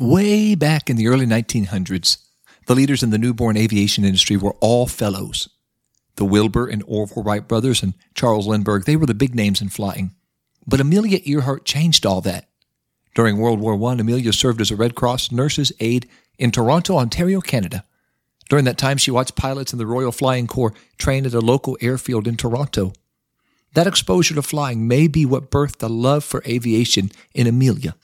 Way back in the early 1900s, the leaders in the newborn aviation industry were all fellows. The Wilbur and Orville Wright brothers and Charles Lindbergh, they were the big names in flying. But Amelia Earhart changed all that. During World War I, Amelia served as a Red Cross nurse's aide in Toronto, Ontario, Canada. During that time, she watched pilots in the Royal Flying Corps train at a local airfield in Toronto. That exposure to flying may be what birthed a love for aviation in Amelia.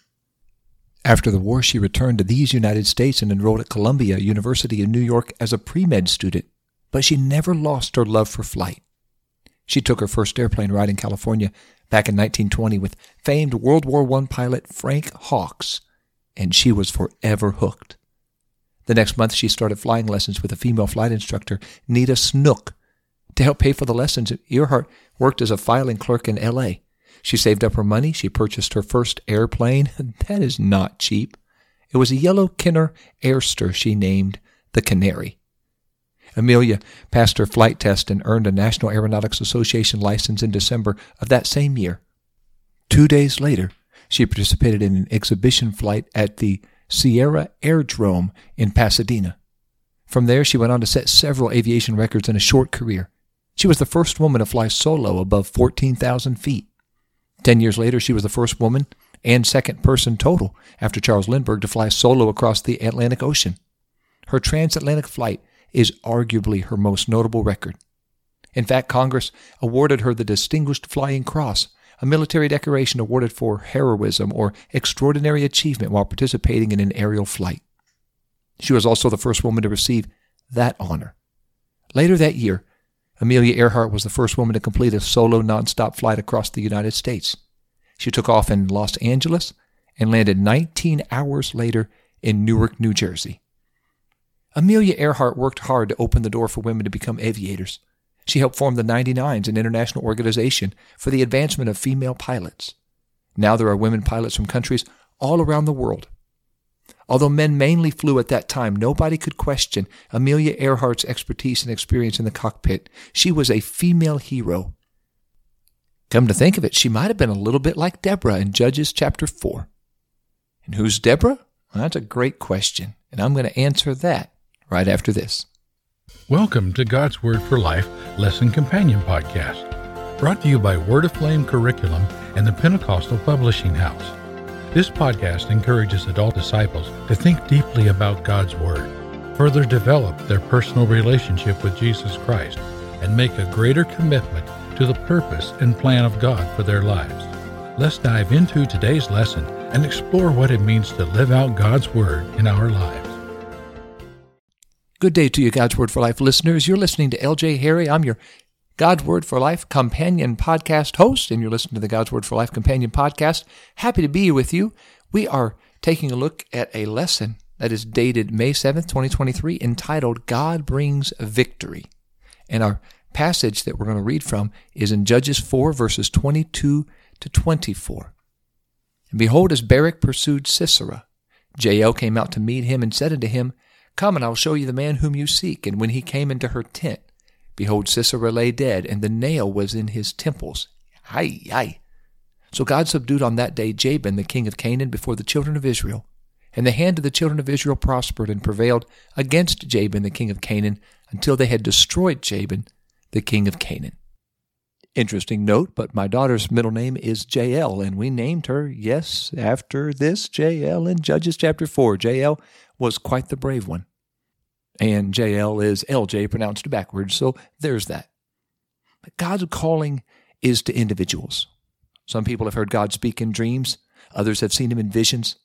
After the war, she returned to these United States and enrolled at Columbia University in New York as a pre med student, but she never lost her love for flight. She took her first airplane ride in California back in 1920 with famed World War I pilot Frank Hawks, and she was forever hooked. The next month, she started flying lessons with a female flight instructor, Neta Snook. To help pay for the lessons, Earhart worked as a filing clerk in L.A. She saved up her money. She purchased her first airplane. that is not cheap. It was a yellow Kinner Airster she named the Canary. Amelia passed her flight test and earned a National Aeronautics Association license in December of that same year. Two days later, she participated in an exhibition flight at the Sierra Airdrome in Pasadena. From there, she went on to set several aviation records in a short career. She was the first woman to fly solo above 14,000 feet. Ten years later, she was the first woman and second person total after Charles Lindbergh to fly solo across the Atlantic Ocean. Her transatlantic flight is arguably her most notable record. In fact, Congress awarded her the Distinguished Flying Cross, a military decoration awarded for heroism or extraordinary achievement while participating in an aerial flight. She was also the first woman to receive that honor. Later that year, Amelia Earhart was the first woman to complete a solo nonstop flight across the United States. She took off in Los Angeles and landed 19 hours later in Newark, New Jersey. Amelia Earhart worked hard to open the door for women to become aviators. She helped form the 99s, an international organization for the advancement of female pilots. Now there are women pilots from countries all around the world. Although men mainly flew at that time, nobody could question Amelia Earhart's expertise and experience in the cockpit. She was a female hero. Come to think of it, she might have been a little bit like Deborah in Judges chapter 4. And who's Deborah? Well, that's a great question, and I'm going to answer that right after this. Welcome to God's Word for Life Lesson Companion Podcast, brought to you by Word Aflame Curriculum and the Pentecostal Publishing House. This podcast encourages adult disciples to think deeply about God's Word, further develop their personal relationship with Jesus Christ, and make a greater commitment to the purpose and plan of God for their lives. Let's dive into today's lesson and explore what it means to live out God's Word in our lives. Good day to you, God's Word for Life listeners. You're listening to LJ Harry. I'm your God's Word for Life companion podcast host, and you're listening to the God's Word for Life companion podcast. Happy to be with you. We are taking a look at a lesson that is dated May 7th, 2023, entitled God Brings Victory. And our passage that we're going to read from is in Judges 4, verses 22 to 24. And behold, as Barak pursued Sisera, Jael came out to meet him and said unto him, Come, and I'll show you the man whom you seek. And when he came into her tent, Behold, Sisera lay dead, and the nail was in his temples. Ay, ay. So God subdued on that day Jabin, the king of Canaan, before the children of Israel. And the hand of the children of Israel prospered and prevailed against Jabin, the king of Canaan, until they had destroyed Jabin, the king of Canaan. Interesting note, but my daughter's middle name is Jael, and we named her, yes, after this Jael in Judges chapter 4. Jael was quite the brave one and JL is LJ pronounced backwards. So there's that. But God's calling is to individuals. Some people have heard God speak in dreams, others have seen him in visions.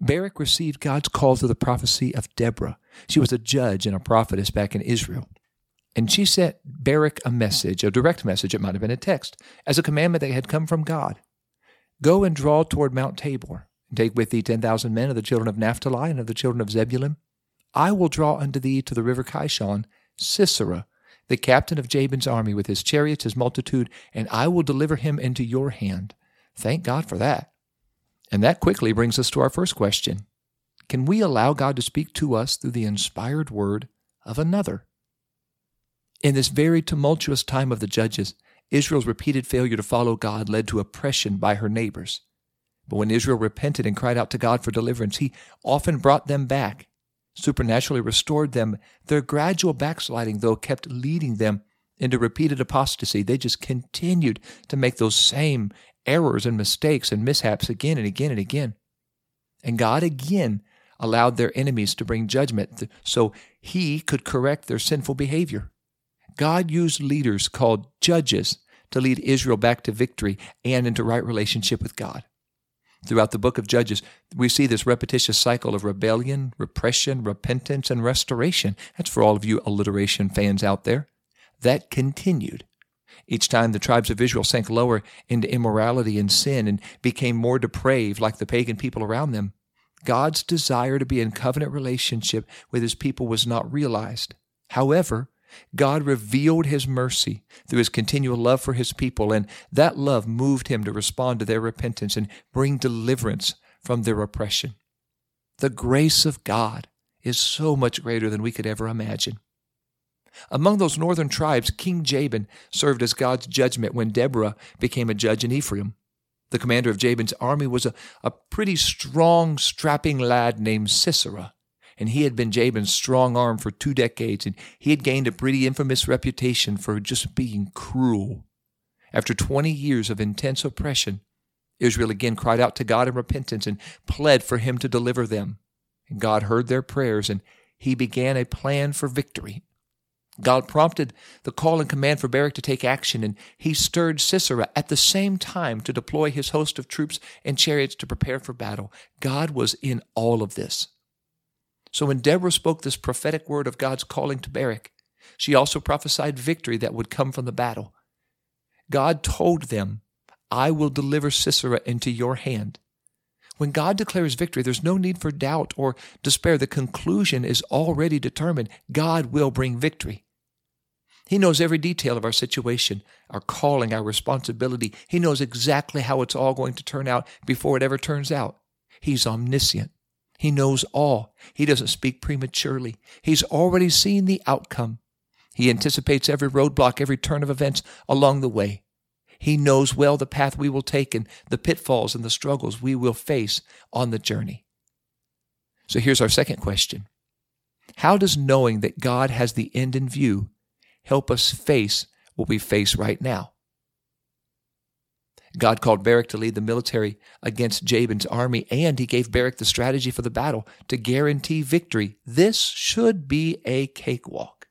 Barak received God's call through the prophecy of Deborah. She was a judge and a prophetess back in Israel. And she sent Barak a message, a direct message, it might have been a text, as a commandment that had come from God. Go and draw toward Mount Tabor, and take with thee ten thousand men of the children of Naphtali and of the children of Zebulun I will draw unto thee to the river Kishon Sisera, the captain of Jabin's army, with his chariots, his multitude, and I will deliver him into your hand. Thank God for that. And that quickly brings us to our first question Can we allow God to speak to us through the inspired word of another? In this very tumultuous time of the judges, Israel's repeated failure to follow God led to oppression by her neighbors. But when Israel repented and cried out to God for deliverance, he often brought them back, supernaturally restored them. Their gradual backsliding, though, kept leading them into repeated apostasy. They just continued to make those same errors and mistakes and mishaps again and again and again. And God again allowed their enemies to bring judgment so he could correct their sinful behavior. God used leaders called judges to lead Israel back to victory and into right relationship with God. Throughout the book of Judges, we see this repetitious cycle of rebellion, repression, repentance, and restoration. That's for all of you alliteration fans out there. That continued. Each time the tribes of Israel sank lower into immorality and sin and became more depraved like the pagan people around them, God's desire to be in covenant relationship with his people was not realized. However, God revealed his mercy through his continual love for his people, and that love moved him to respond to their repentance and bring deliverance from their oppression. The grace of God is so much greater than we could ever imagine. Among those northern tribes, King Jabin served as God's judgment when Deborah became a judge in Ephraim. The commander of Jabin's army was a, a pretty strong, strapping lad named Sisera and he had been Jabin's strong arm for two decades, and he had gained a pretty infamous reputation for just being cruel. After 20 years of intense oppression, Israel again cried out to God in repentance and pled for him to deliver them. And God heard their prayers, and he began a plan for victory. God prompted the call and command for Barak to take action, and he stirred Sisera at the same time to deploy his host of troops and chariots to prepare for battle. God was in all of this. So when Deborah spoke this prophetic word of God's calling to Barak, she also prophesied victory that would come from the battle. God told them, I will deliver Sisera into your hand. When God declares victory, there's no need for doubt or despair. The conclusion is already determined. God will bring victory. He knows every detail of our situation, our calling, our responsibility. He knows exactly how it's all going to turn out before it ever turns out. He's omniscient. He knows all. He doesn't speak prematurely. He's already seen the outcome. He anticipates every roadblock, every turn of events along the way. He knows well the path we will take and the pitfalls and the struggles we will face on the journey. So here's our second question How does knowing that God has the end in view help us face what we face right now? God called Barak to lead the military against Jabin's army, and he gave Barak the strategy for the battle to guarantee victory. This should be a cakewalk.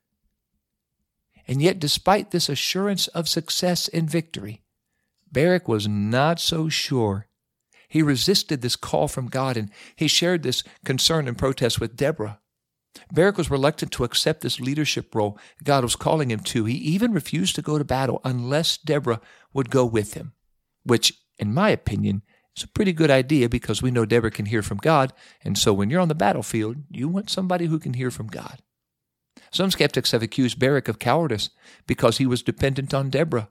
And yet, despite this assurance of success and victory, Barak was not so sure. He resisted this call from God, and he shared this concern and protest with Deborah. Barak was reluctant to accept this leadership role God was calling him to. He even refused to go to battle unless Deborah would go with him which, in my opinion, is a pretty good idea because we know Deborah can hear from God. And so when you're on the battlefield, you want somebody who can hear from God. Some skeptics have accused Barak of cowardice because he was dependent on Deborah.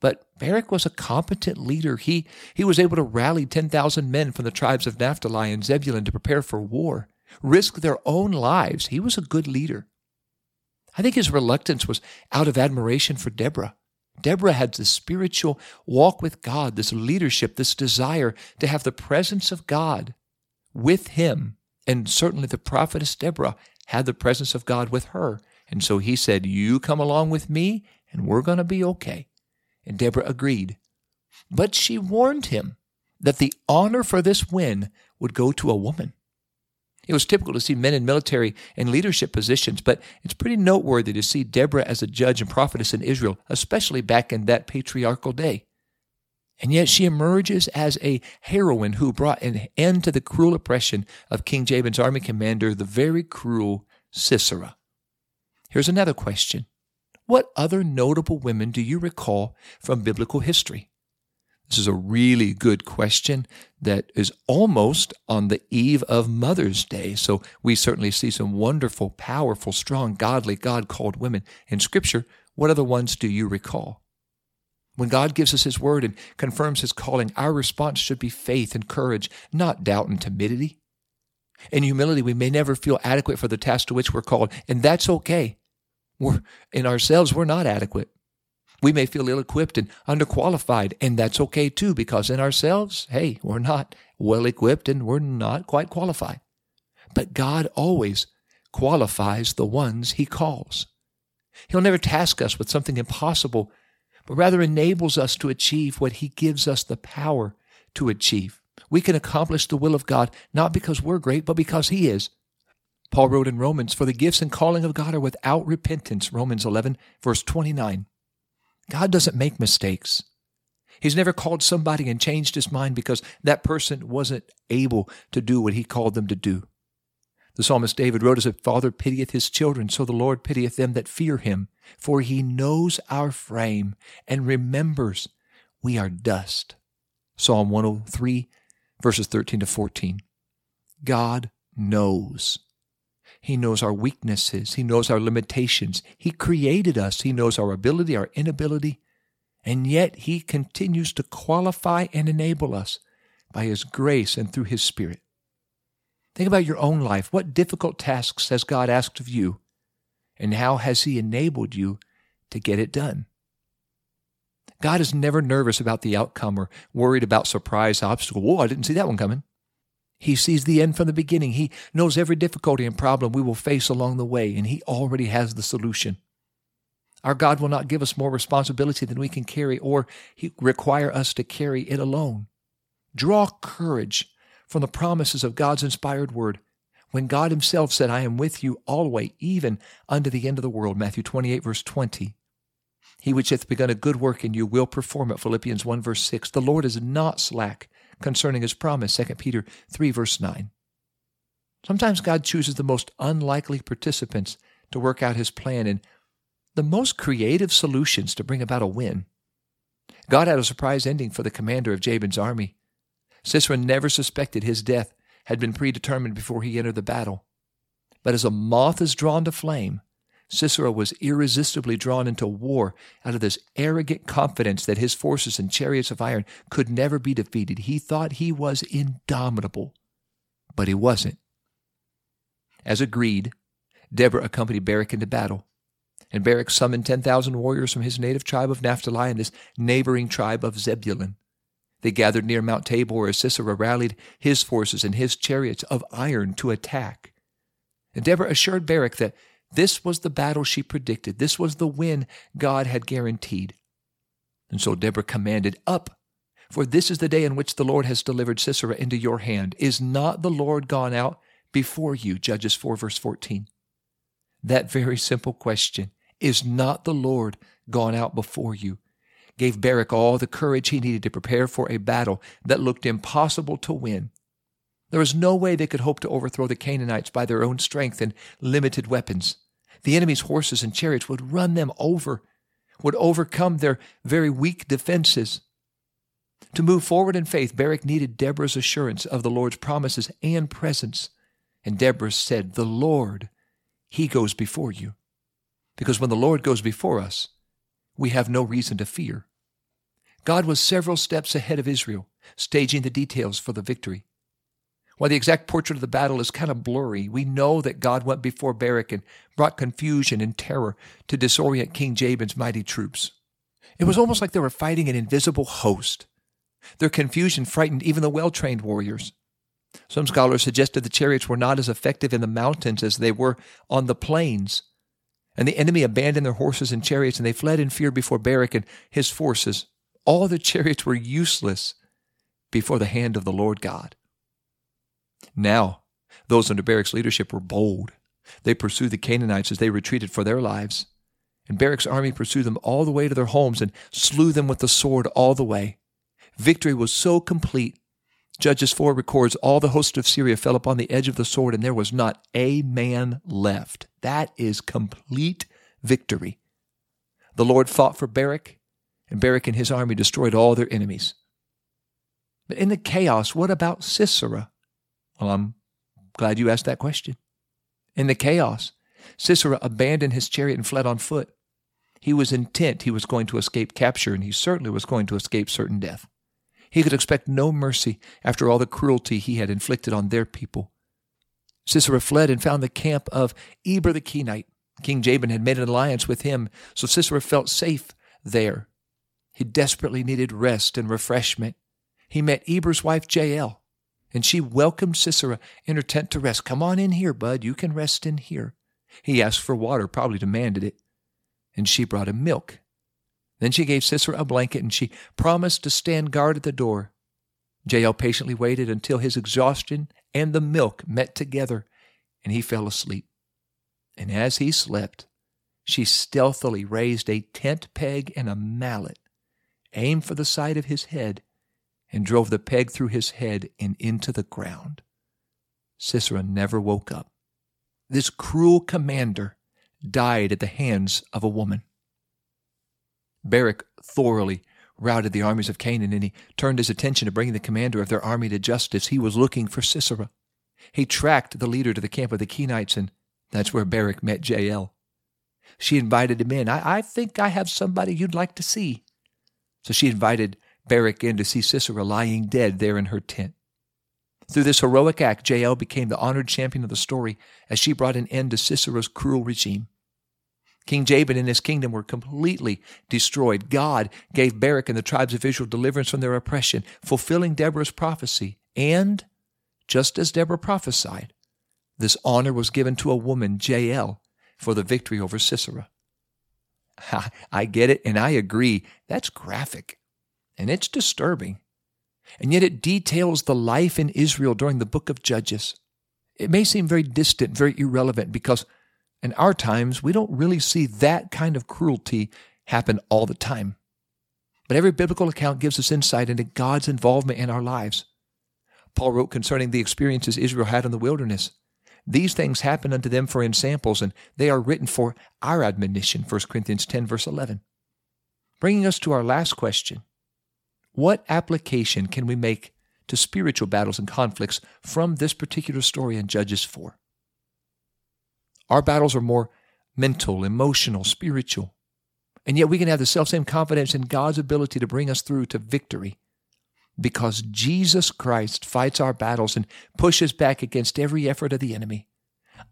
But Barak was a competent leader. He, he was able to rally 10,000 men from the tribes of Naphtali and Zebulun to prepare for war, risk their own lives. He was a good leader. I think his reluctance was out of admiration for Deborah. Deborah had this spiritual walk with God, this leadership, this desire to have the presence of God with him. And certainly the prophetess Deborah had the presence of God with her. And so he said, You come along with me, and we're going to be okay. And Deborah agreed. But she warned him that the honor for this win would go to a woman. It was typical to see men in military and leadership positions, but it's pretty noteworthy to see Deborah as a judge and prophetess in Israel, especially back in that patriarchal day. And yet she emerges as a heroine who brought an end to the cruel oppression of King Jabin's army commander, the very cruel Sisera. Here's another question. What other notable women do you recall from biblical history? This is a really good question that is almost on the eve of Mother's Day. So we certainly see some wonderful, powerful, strong, godly, God called women in Scripture. What other ones do you recall? When God gives us His word and confirms His calling, our response should be faith and courage, not doubt and timidity. In humility, we may never feel adequate for the task to which we're called, and that's okay. We're, in ourselves, we're not adequate. We may feel ill equipped and underqualified, and that's okay too, because in ourselves, hey, we're not well equipped and we're not quite qualified. But God always qualifies the ones He calls. He'll never task us with something impossible, but rather enables us to achieve what He gives us the power to achieve. We can accomplish the will of God not because we're great, but because He is. Paul wrote in Romans, For the gifts and calling of God are without repentance, Romans 11, verse 29. God doesn't make mistakes. He's never called somebody and changed his mind because that person wasn't able to do what he called them to do. The psalmist David wrote as a father pitieth his children, so the Lord pitieth them that fear him. For he knows our frame and remembers we are dust. Psalm 103, verses 13 to 14. God knows. He knows our weaknesses. He knows our limitations. He created us. He knows our ability, our inability. And yet He continues to qualify and enable us by His grace and through His Spirit. Think about your own life. What difficult tasks has God asked of you? And how has He enabled you to get it done? God is never nervous about the outcome or worried about surprise obstacle. Whoa, I didn't see that one coming. He sees the end from the beginning. He knows every difficulty and problem we will face along the way, and He already has the solution. Our God will not give us more responsibility than we can carry or he require us to carry it alone. Draw courage from the promises of God's inspired word. When God himself said, I am with you always, even unto the end of the world, Matthew 28, verse 20. He which hath begun a good work in you will perform it, Philippians 1, verse 6. The Lord is not slack concerning his promise, 2 Peter 3, verse 9. Sometimes God chooses the most unlikely participants to work out his plan and the most creative solutions to bring about a win. God had a surprise ending for the commander of Jabin's army. Sisera never suspected his death had been predetermined before he entered the battle. But as a moth is drawn to flame, Sisera was irresistibly drawn into war out of this arrogant confidence that his forces and chariots of iron could never be defeated. He thought he was indomitable, but he wasn't. As agreed, Deborah accompanied Barak into battle, and Barak summoned 10,000 warriors from his native tribe of Naphtali and this neighboring tribe of Zebulun. They gathered near Mount Tabor as Sisera rallied his forces and his chariots of iron to attack. And Deborah assured Barak that this was the battle she predicted. This was the win God had guaranteed. And so Deborah commanded, Up, for this is the day in which the Lord has delivered Sisera into your hand. Is not the Lord gone out before you? Judges 4, verse 14. That very simple question, Is not the Lord gone out before you? gave Barak all the courage he needed to prepare for a battle that looked impossible to win. There was no way they could hope to overthrow the Canaanites by their own strength and limited weapons. The enemy's horses and chariots would run them over, would overcome their very weak defenses. To move forward in faith, Barak needed Deborah's assurance of the Lord's promises and presence. And Deborah said, The Lord, He goes before you. Because when the Lord goes before us, we have no reason to fear. God was several steps ahead of Israel, staging the details for the victory. While the exact portrait of the battle is kind of blurry, we know that God went before Barak and brought confusion and terror to disorient King Jabin's mighty troops. It was almost like they were fighting an invisible host. Their confusion frightened even the well trained warriors. Some scholars suggested the chariots were not as effective in the mountains as they were on the plains. And the enemy abandoned their horses and chariots, and they fled in fear before Barak and his forces. All the chariots were useless before the hand of the Lord God. Now, those under Barak's leadership were bold. They pursued the Canaanites as they retreated for their lives. And Barak's army pursued them all the way to their homes and slew them with the sword all the way. Victory was so complete. Judges 4 records all the host of Sisera fell upon the edge of the sword, and there was not a man left. That is complete victory. The Lord fought for Barak, and Barak and his army destroyed all their enemies. But in the chaos, what about Sisera? Well, I'm glad you asked that question. In the chaos, Sisera abandoned his chariot and fled on foot. He was intent he was going to escape capture, and he certainly was going to escape certain death. He could expect no mercy after all the cruelty he had inflicted on their people. Sisera fled and found the camp of Eber the Kenite. King Jabin had made an alliance with him, so Sisera felt safe there. He desperately needed rest and refreshment. He met Eber's wife, Jael, and she welcomed Sisera in her tent to rest. Come on in here, bud. You can rest in here. He asked for water, probably demanded it, and she brought him milk. Then she gave Sisera a blanket, and she promised to stand guard at the door. Jael patiently waited until his exhaustion and the milk met together, and he fell asleep. And as he slept, she stealthily raised a tent peg and a mallet, aimed for the side of his head, and drove the peg through his head and into the ground. Sisera never woke up. This cruel commander died at the hands of a woman. Barak thoroughly routed the armies of Canaan, and he turned his attention to bringing the commander of their army to justice. He was looking for Sisera. He tracked the leader to the camp of the Kenites, and that's where Barak met Jael. She invited him in. I, I think I have somebody you'd like to see. So she invited Barak in to see Sisera lying dead there in her tent. Through this heroic act, Jael became the honored champion of the story as she brought an end to Sisera's cruel regime. King Jabin and his kingdom were completely destroyed. God gave Barak and the tribes of Israel deliverance from their oppression, fulfilling Deborah's prophecy. And, just as Deborah prophesied, this honor was given to a woman, Jael, for the victory over Sisera. I get it, and I agree. That's graphic, and it's disturbing. And yet it details the life in Israel during the book of Judges. It may seem very distant, very irrelevant, because in our times, we don't really see that kind of cruelty happen all the time. But every biblical account gives us insight into God's involvement in our lives. Paul wrote concerning the experiences Israel had in the wilderness. These things happened unto them for ensamples, and they are written for our admonition, 1 Corinthians 10, verse 11. Bringing us to our last question What application can we make to spiritual battles and conflicts from this particular story in Judges 4? Our battles are more mental, emotional, spiritual. And yet we can have the self same confidence in God's ability to bring us through to victory because Jesus Christ fights our battles and pushes back against every effort of the enemy.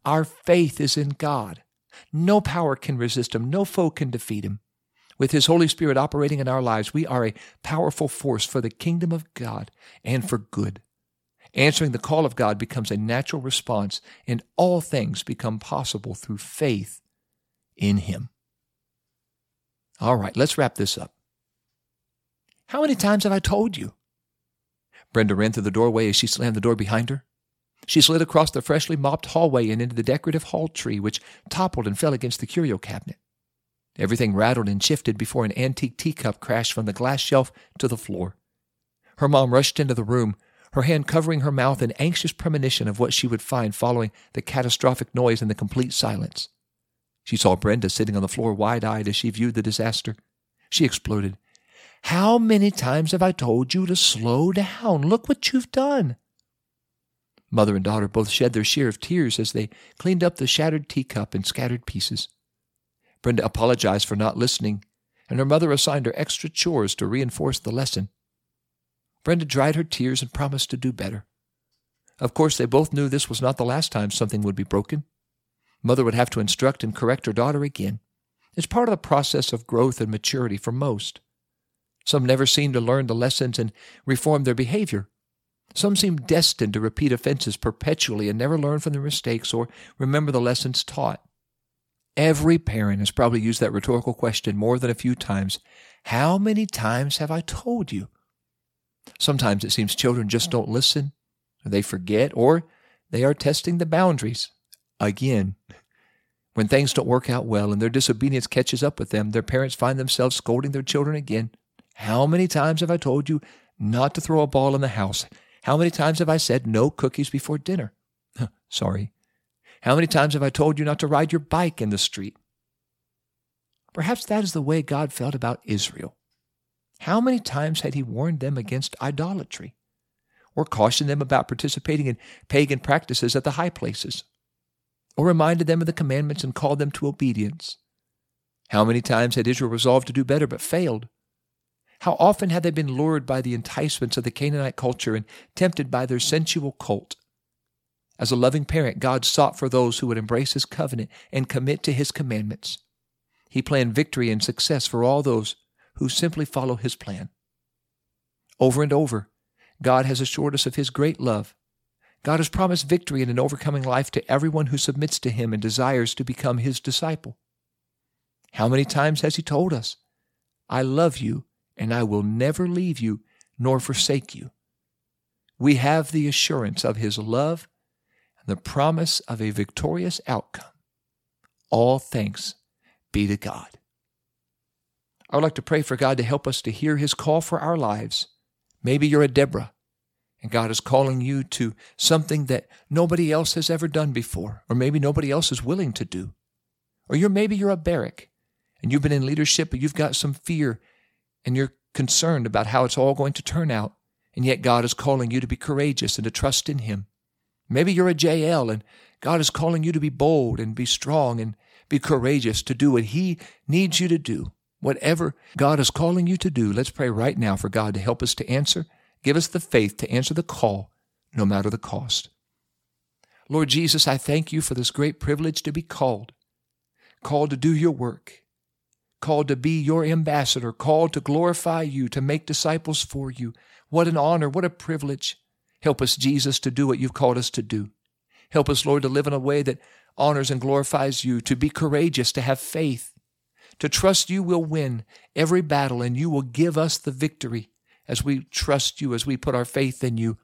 Our faith is in God. No power can resist him, no foe can defeat him. With his Holy Spirit operating in our lives, we are a powerful force for the kingdom of God and for good. Answering the call of God becomes a natural response, and all things become possible through faith in Him. All right, let's wrap this up. How many times have I told you? Brenda ran through the doorway as she slammed the door behind her. She slid across the freshly mopped hallway and into the decorative hall tree, which toppled and fell against the curio cabinet. Everything rattled and shifted before an antique teacup crashed from the glass shelf to the floor. Her mom rushed into the room, her hand covering her mouth in anxious premonition of what she would find following the catastrophic noise and the complete silence. She saw Brenda sitting on the floor wide eyed as she viewed the disaster. She exploded. How many times have I told you to slow down? Look what you've done. Mother and daughter both shed their share of tears as they cleaned up the shattered teacup and scattered pieces. Brenda apologized for not listening, and her mother assigned her extra chores to reinforce the lesson. Brenda dried her tears and promised to do better. Of course, they both knew this was not the last time something would be broken. Mother would have to instruct and correct her daughter again. It's part of the process of growth and maturity for most. Some never seem to learn the lessons and reform their behavior. Some seem destined to repeat offenses perpetually and never learn from their mistakes or remember the lessons taught. Every parent has probably used that rhetorical question more than a few times. How many times have I told you? Sometimes it seems children just don't listen, or they forget, or they are testing the boundaries. Again, when things don't work out well and their disobedience catches up with them, their parents find themselves scolding their children again. How many times have I told you not to throw a ball in the house? How many times have I said no cookies before dinner? Sorry. How many times have I told you not to ride your bike in the street? Perhaps that is the way God felt about Israel. How many times had he warned them against idolatry? Or cautioned them about participating in pagan practices at the high places? Or reminded them of the commandments and called them to obedience? How many times had Israel resolved to do better but failed? How often had they been lured by the enticements of the Canaanite culture and tempted by their sensual cult? As a loving parent, God sought for those who would embrace His covenant and commit to His commandments. He planned victory and success for all those who simply follow His plan. Over and over, God has assured us of His great love. God has promised victory in an overcoming life to everyone who submits to Him and desires to become His disciple. How many times has He told us, I love you and I will never leave you nor forsake you? We have the assurance of His love and the promise of a victorious outcome. All thanks be to God. I would like to pray for God to help us to hear His call for our lives. Maybe you're a Deborah, and God is calling you to something that nobody else has ever done before, or maybe nobody else is willing to do. Or you're maybe you're a Barak, and you've been in leadership, but you've got some fear, and you're concerned about how it's all going to turn out, and yet God is calling you to be courageous and to trust in Him. Maybe you're a Jael, and God is calling you to be bold and be strong and be courageous to do what He needs you to do. Whatever God is calling you to do, let's pray right now for God to help us to answer. Give us the faith to answer the call, no matter the cost. Lord Jesus, I thank you for this great privilege to be called, called to do your work, called to be your ambassador, called to glorify you, to make disciples for you. What an honor, what a privilege. Help us, Jesus, to do what you've called us to do. Help us, Lord, to live in a way that honors and glorifies you, to be courageous, to have faith, to trust you will win every battle and you will give us the victory as we trust you, as we put our faith in you.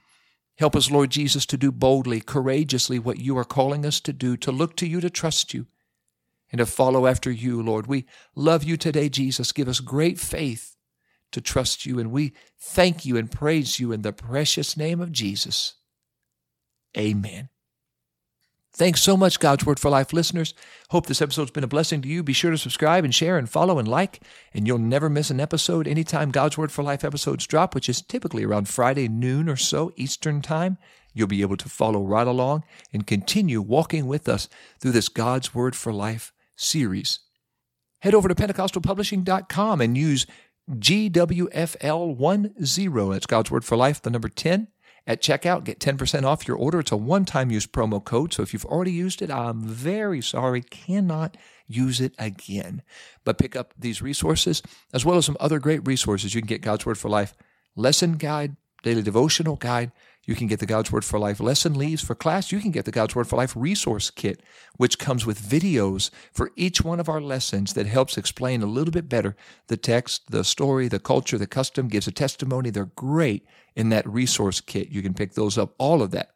Help us, Lord Jesus, to do boldly, courageously what you are calling us to do, to look to you, to trust you, and to follow after you, Lord. We love you today, Jesus. Give us great faith to trust you, and we thank you and praise you in the precious name of Jesus. Amen. Thanks so much, God's Word for Life listeners. Hope this episode's been a blessing to you. Be sure to subscribe and share and follow and like, and you'll never miss an episode anytime God's Word for Life episodes drop, which is typically around Friday noon or so Eastern Time. You'll be able to follow right along and continue walking with us through this God's Word for Life series. Head over to PentecostalPublishing.com and use GWFL10. That's God's Word for Life, the number 10 at checkout. Get 10% off your order. It's a one time use promo code. So if you've already used it, I'm very sorry, cannot use it again. But pick up these resources as well as some other great resources. You can get God's Word for Life lesson guide, daily devotional guide. You can get the God's Word for Life lesson leaves for class. You can get the God's Word for Life resource kit, which comes with videos for each one of our lessons that helps explain a little bit better the text, the story, the culture, the custom, gives a testimony. They're great in that resource kit. You can pick those up, all of that.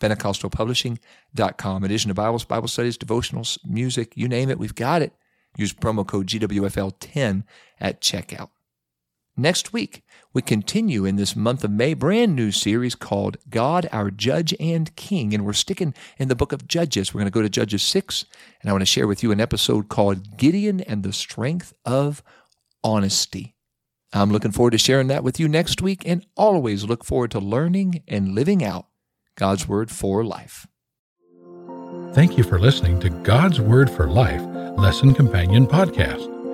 PentecostalPublishing.com. Edition of Bibles, Bible studies, devotionals, music, you name it, we've got it. Use promo code GWFL10 at checkout. Next week, we continue in this month of May, brand new series called God, Our Judge and King. And we're sticking in the book of Judges. We're going to go to Judges 6, and I want to share with you an episode called Gideon and the Strength of Honesty. I'm looking forward to sharing that with you next week, and always look forward to learning and living out God's Word for Life. Thank you for listening to God's Word for Life Lesson Companion Podcast